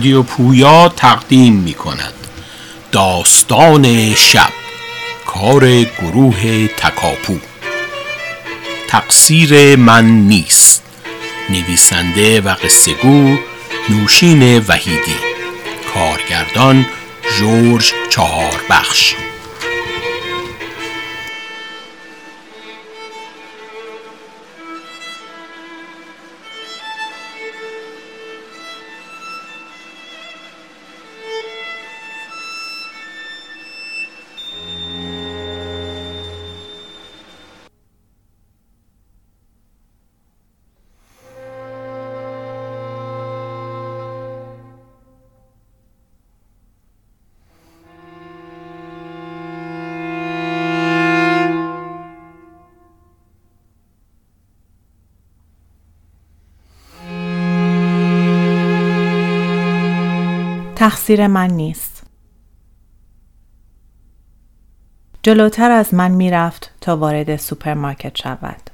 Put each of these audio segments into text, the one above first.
رادیو پویا تقدیم می کند داستان شب کار گروه تکاپو. تقصیر من نیست. نویسنده و قصه گو نوشین وحیدی. کارگردان جورج چهاربخش. تقصیر من نیست. جلوتر از من می‌رفت تا وارد سوپرمارکت شود.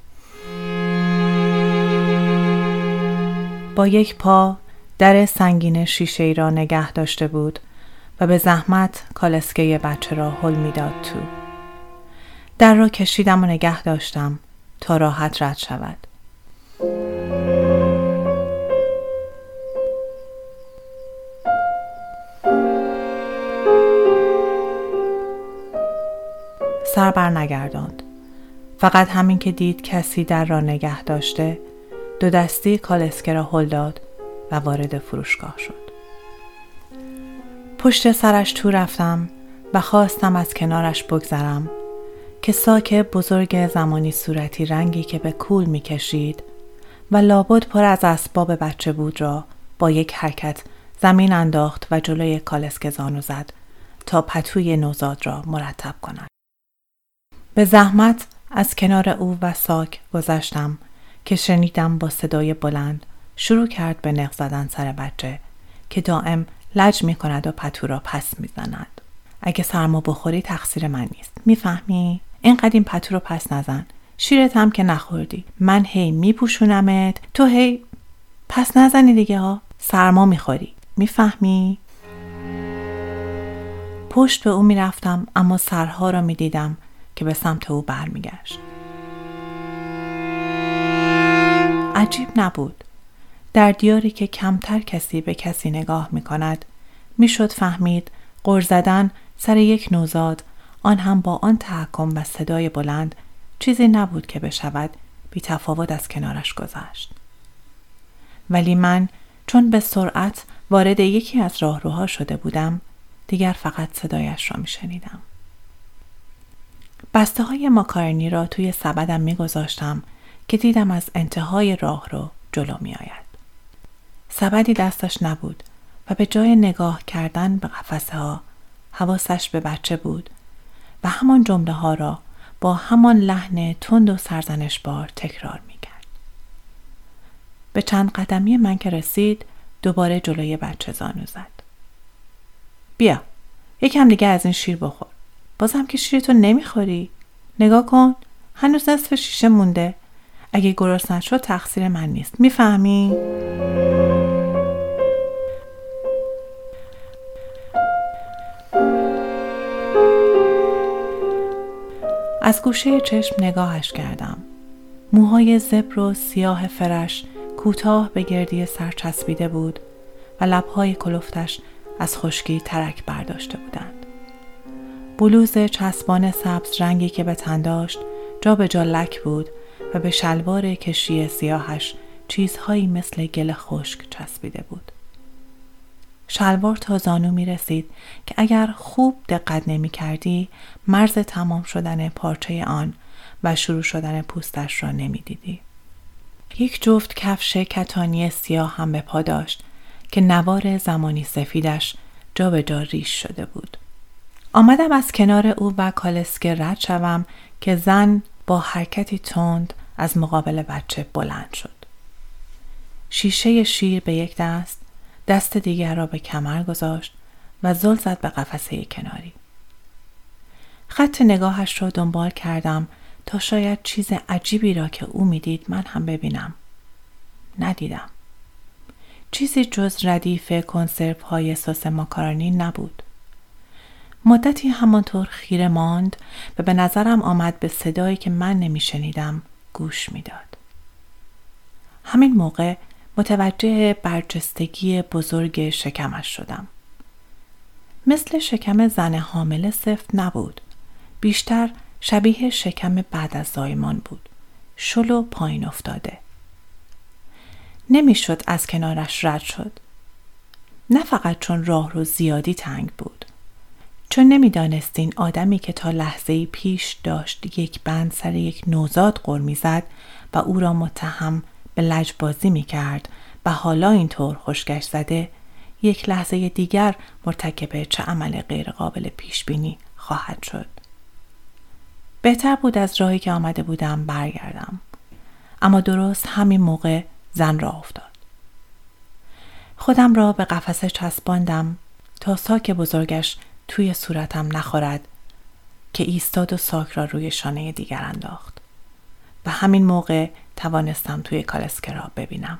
با یک پا در سنگین شیشه ای را نگه داشته بود و به زحمت کالسکه بچه را حل می‌داد تو. در را کشیدم و نگه داشتم تا راحت رد شود. سر بر نگرداند. فقط همین که دید کسی در را نگه داشته دو دستی کالسکه را هل داد و وارد فروشگاه شد. پشت سرش تو رفتم و خواستم از کنارش بگذرم که ساک بزرگ زمانی صورتی رنگی که به کول می کشید و لابد پر از اسباب بچه بود را با یک حرکت زمین انداخت و جلوی کالسکه زانو زد تا پتوی نوزاد را مرتب کند. به زحمت از کنار او و ساک گذشتم که شنیدم با صدای بلند شروع کرد به نق زدن سر بچه که دائم لج می کند و پتو را پس می زند. اگه سرما بخوری تقصیر من نیست. می‌فهمی؟ اینقدر این پتو رو پس نزن. شیرت هم که نخوردی. من هی میپوشونمت تو هی پس نزنی دیگه ها. سرما می‌خوری. می‌فهمی؟ پشت به او می‌رفتم اما سرها را می‌دیدم که به سمت او برمیگشت. عجیب نبود. در دیاری که کمتر کسی به کسی نگاه می کند می‌شد فهمید قر زدن سر یک نوزاد آن هم با آن تحکم و صدای بلند چیزی نبود که بشود بی تفاوت از کنارش گذشت. ولی من چون به سرعت وارد یکی از راهروها شده بودم دیگر فقط صدایش را می شنیدم. بسته های ماکارنی را توی سبدم می گذاشتم که دیدم از انتهای راه رو جلو می آید. سبدی دستش نبود و به جای نگاه کردن به قفسه ها حواسش به بچه بود و همان جمله ها را با همان لحن تند و سرزنش بار تکرار می کرد. به چند قدمی من که رسید دوباره جلوی بچه زانو زد. بیا یکم دیگه از این شیر بخور. بازم که شیرتو نمی‌خوری. نگاه کن هنوز نصف شیشه مونده. اگه گرسنه شد تقصیر من نیست. می‌فهمی؟ از گوشه چشم نگاهش کردم. موهای زبر و سیاه فرش کوتاه به گردی سر چسبیده بود و لبهای کلفتش از خشکی ترک برداشته بودند. بلوز چسبان سبز رنگی که به تن داشت جا به جا لک بود و به شلوار کشی سیاهش چیزهایی مثل گل خشک چسبیده بود. شلوار تا زانو می رسید که اگر خوب دقت نمی کردی مرز تمام شدن پارچه آن و شروع شدن پوستش را نمی دیدی. یک جفت کفش کتانی سیاه هم به پا داشت که نوار زمانی سفیدش جا به جا ریش شده بود. آمدم از کنار او و کالسکه رد شوم که زن با حرکتی تند از مقابل بچه بلند شد. شیشه شیر به یک دست، دست دیگر را به کمر گذاشت و زل زد به قفسه کناری. خط نگاهش را دنبال کردم تا شاید چیز عجیبی را که او می‌دید من هم ببینم. ندیدم. چیزی جز ردیف کنسرف های سس ماکارونی نبود. مدتی همانطور خیره ماند و به نظرم آمد به صدایی که من نمیشنیدم گوش می‌داد. همین موقع متوجه برجستگی بزرگ شکمش شدم. مثل شکم زن حامله سفت نبود. بیشتر شبیه شکم بعد از زایمان بود. شلو پایین افتاده. نمی‌شد از کنارش رد شد. نه فقط چون راه رو زیادی تنگ بود. چون نمی‌دانستین آدمی که تا لحظه پیش داشت یک بند سر یک نوزاد قر می‌زد و او را متهم به لجبازی می کرد و حالا اینطور خوشگش زده یک لحظه دیگر مرتکب چه عمل غیرقابل پیش بینی خواهد شد. بهتر بود از راهی که آمده بودم برگردم. اما درست همین موقع زن را افتاد. خودم را به قفسه چسباندم تا ساک بزرگش توی صورتم نخورد که ایستاد و ساک را روی شانه دیگر انداخت. و همین موقع توانستم توی کالسکه را ببینم.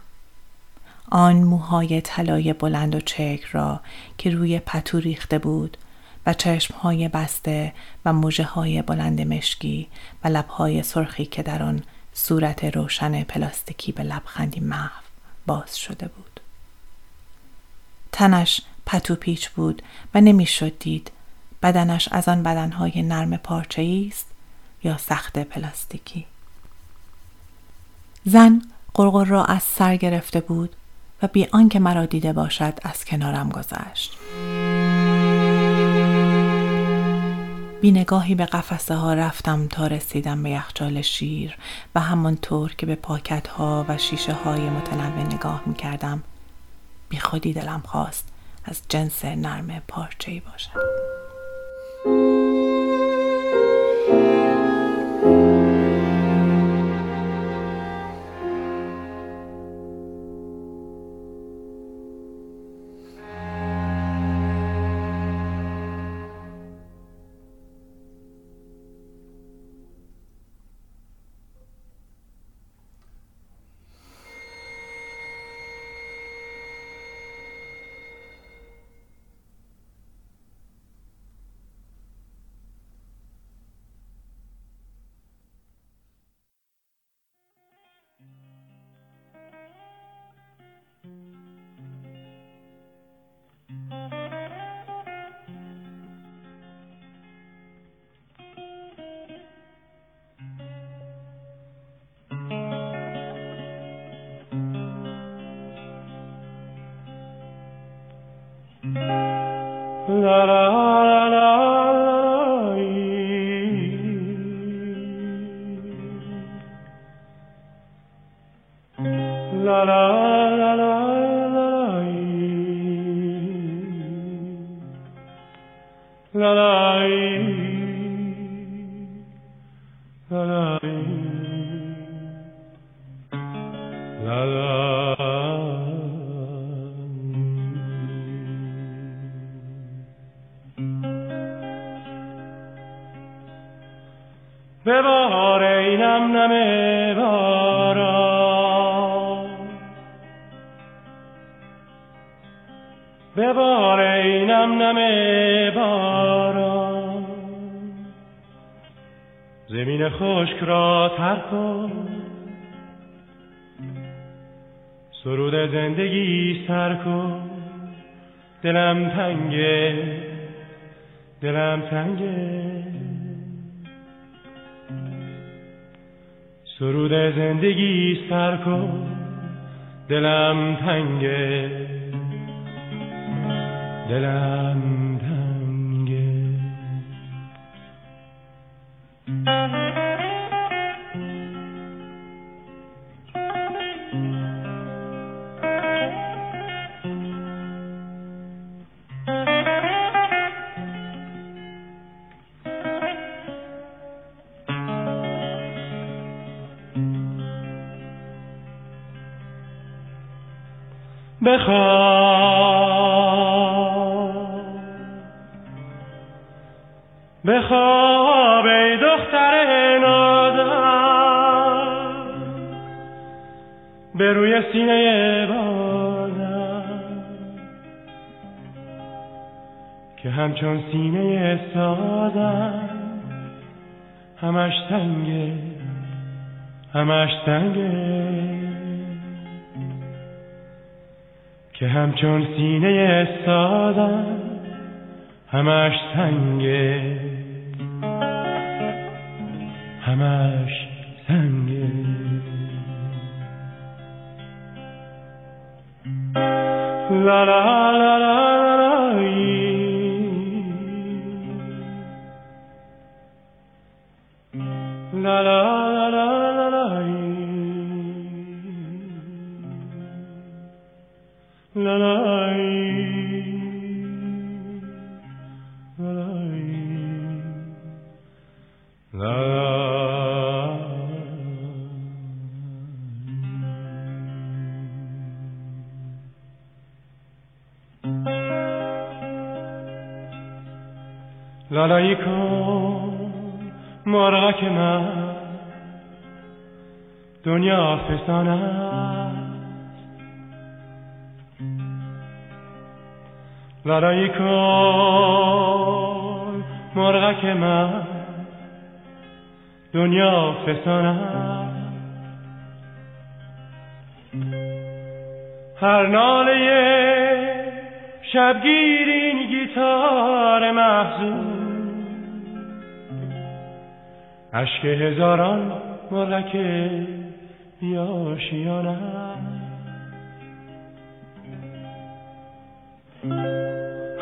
آن موهای طلای بلند و چک را که روی پتو ریخته بود و چشمهای بسته و موجه های بلند مشکی و لبهای سرخی که در آن صورت روشن پلاستیکی به لبخندی محو باز شده بود. تنش پتو پیچ بود و نمی‌شد دید بدنش از آن بدنهای نرم پارچه است یا سخت پلاستیکی. زن قرقر را از سر گرفته بود و بی آنکه مرا دیده باشد از کنارم گذشت. بی نگاهی به قفسه ها رفتم تا رسیدم به یخچال شیر و همانطور که به پاکت ها و شیشه های متنوع نگاه می کردم بی خودی دلم خواست از جنس نرم پارچه باشد. ببار اینم نم بارا. ببار اینم نم بارا. زمین خشک را تر کن. سرود زندگی سر کن. دلم تنگه. دلم تنگه. سرود زندگی سر کن دلم تنگه. دلم تنگه. بخواب. بخواب ای دختر نادم به روی سینه بازم. که همچون سینه سازم. همش تنگه همش تنگه که همچون سینه سازم همش تنگه همش سنگه. لا لالایی کن مرغک من دنیا فسان ورای کن مرغک من. دنیا فسانه. هر ناله شبگیر گیتار محزون عشق هزاران مرکه بیاشیانم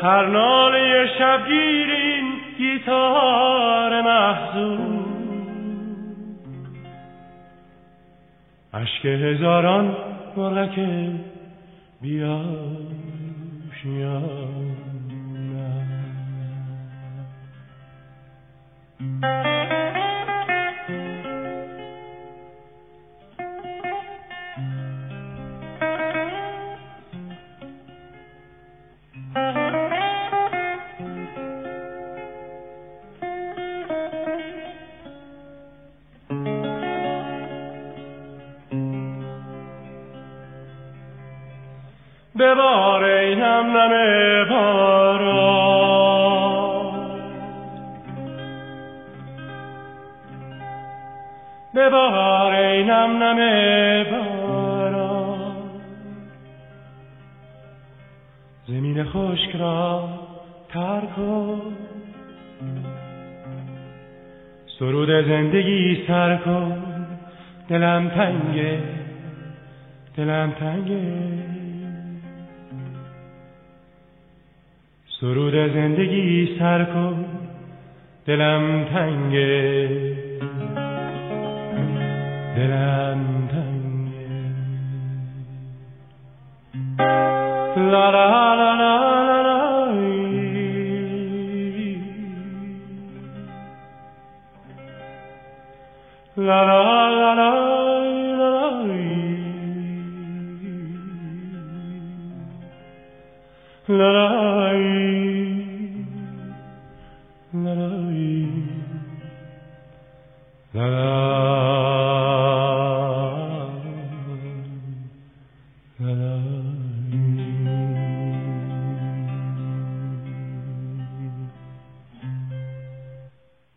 هر ناله شبگیر این گیتار محزون اشک هزاران مرغک بیاشیان Thank you. ای نم نم باران زمین خشک را تر کن. سرود زندگی سر کن. دلم تنگه. دلم تنگه. سرود زندگی سر کن. دلم تنگه. la la.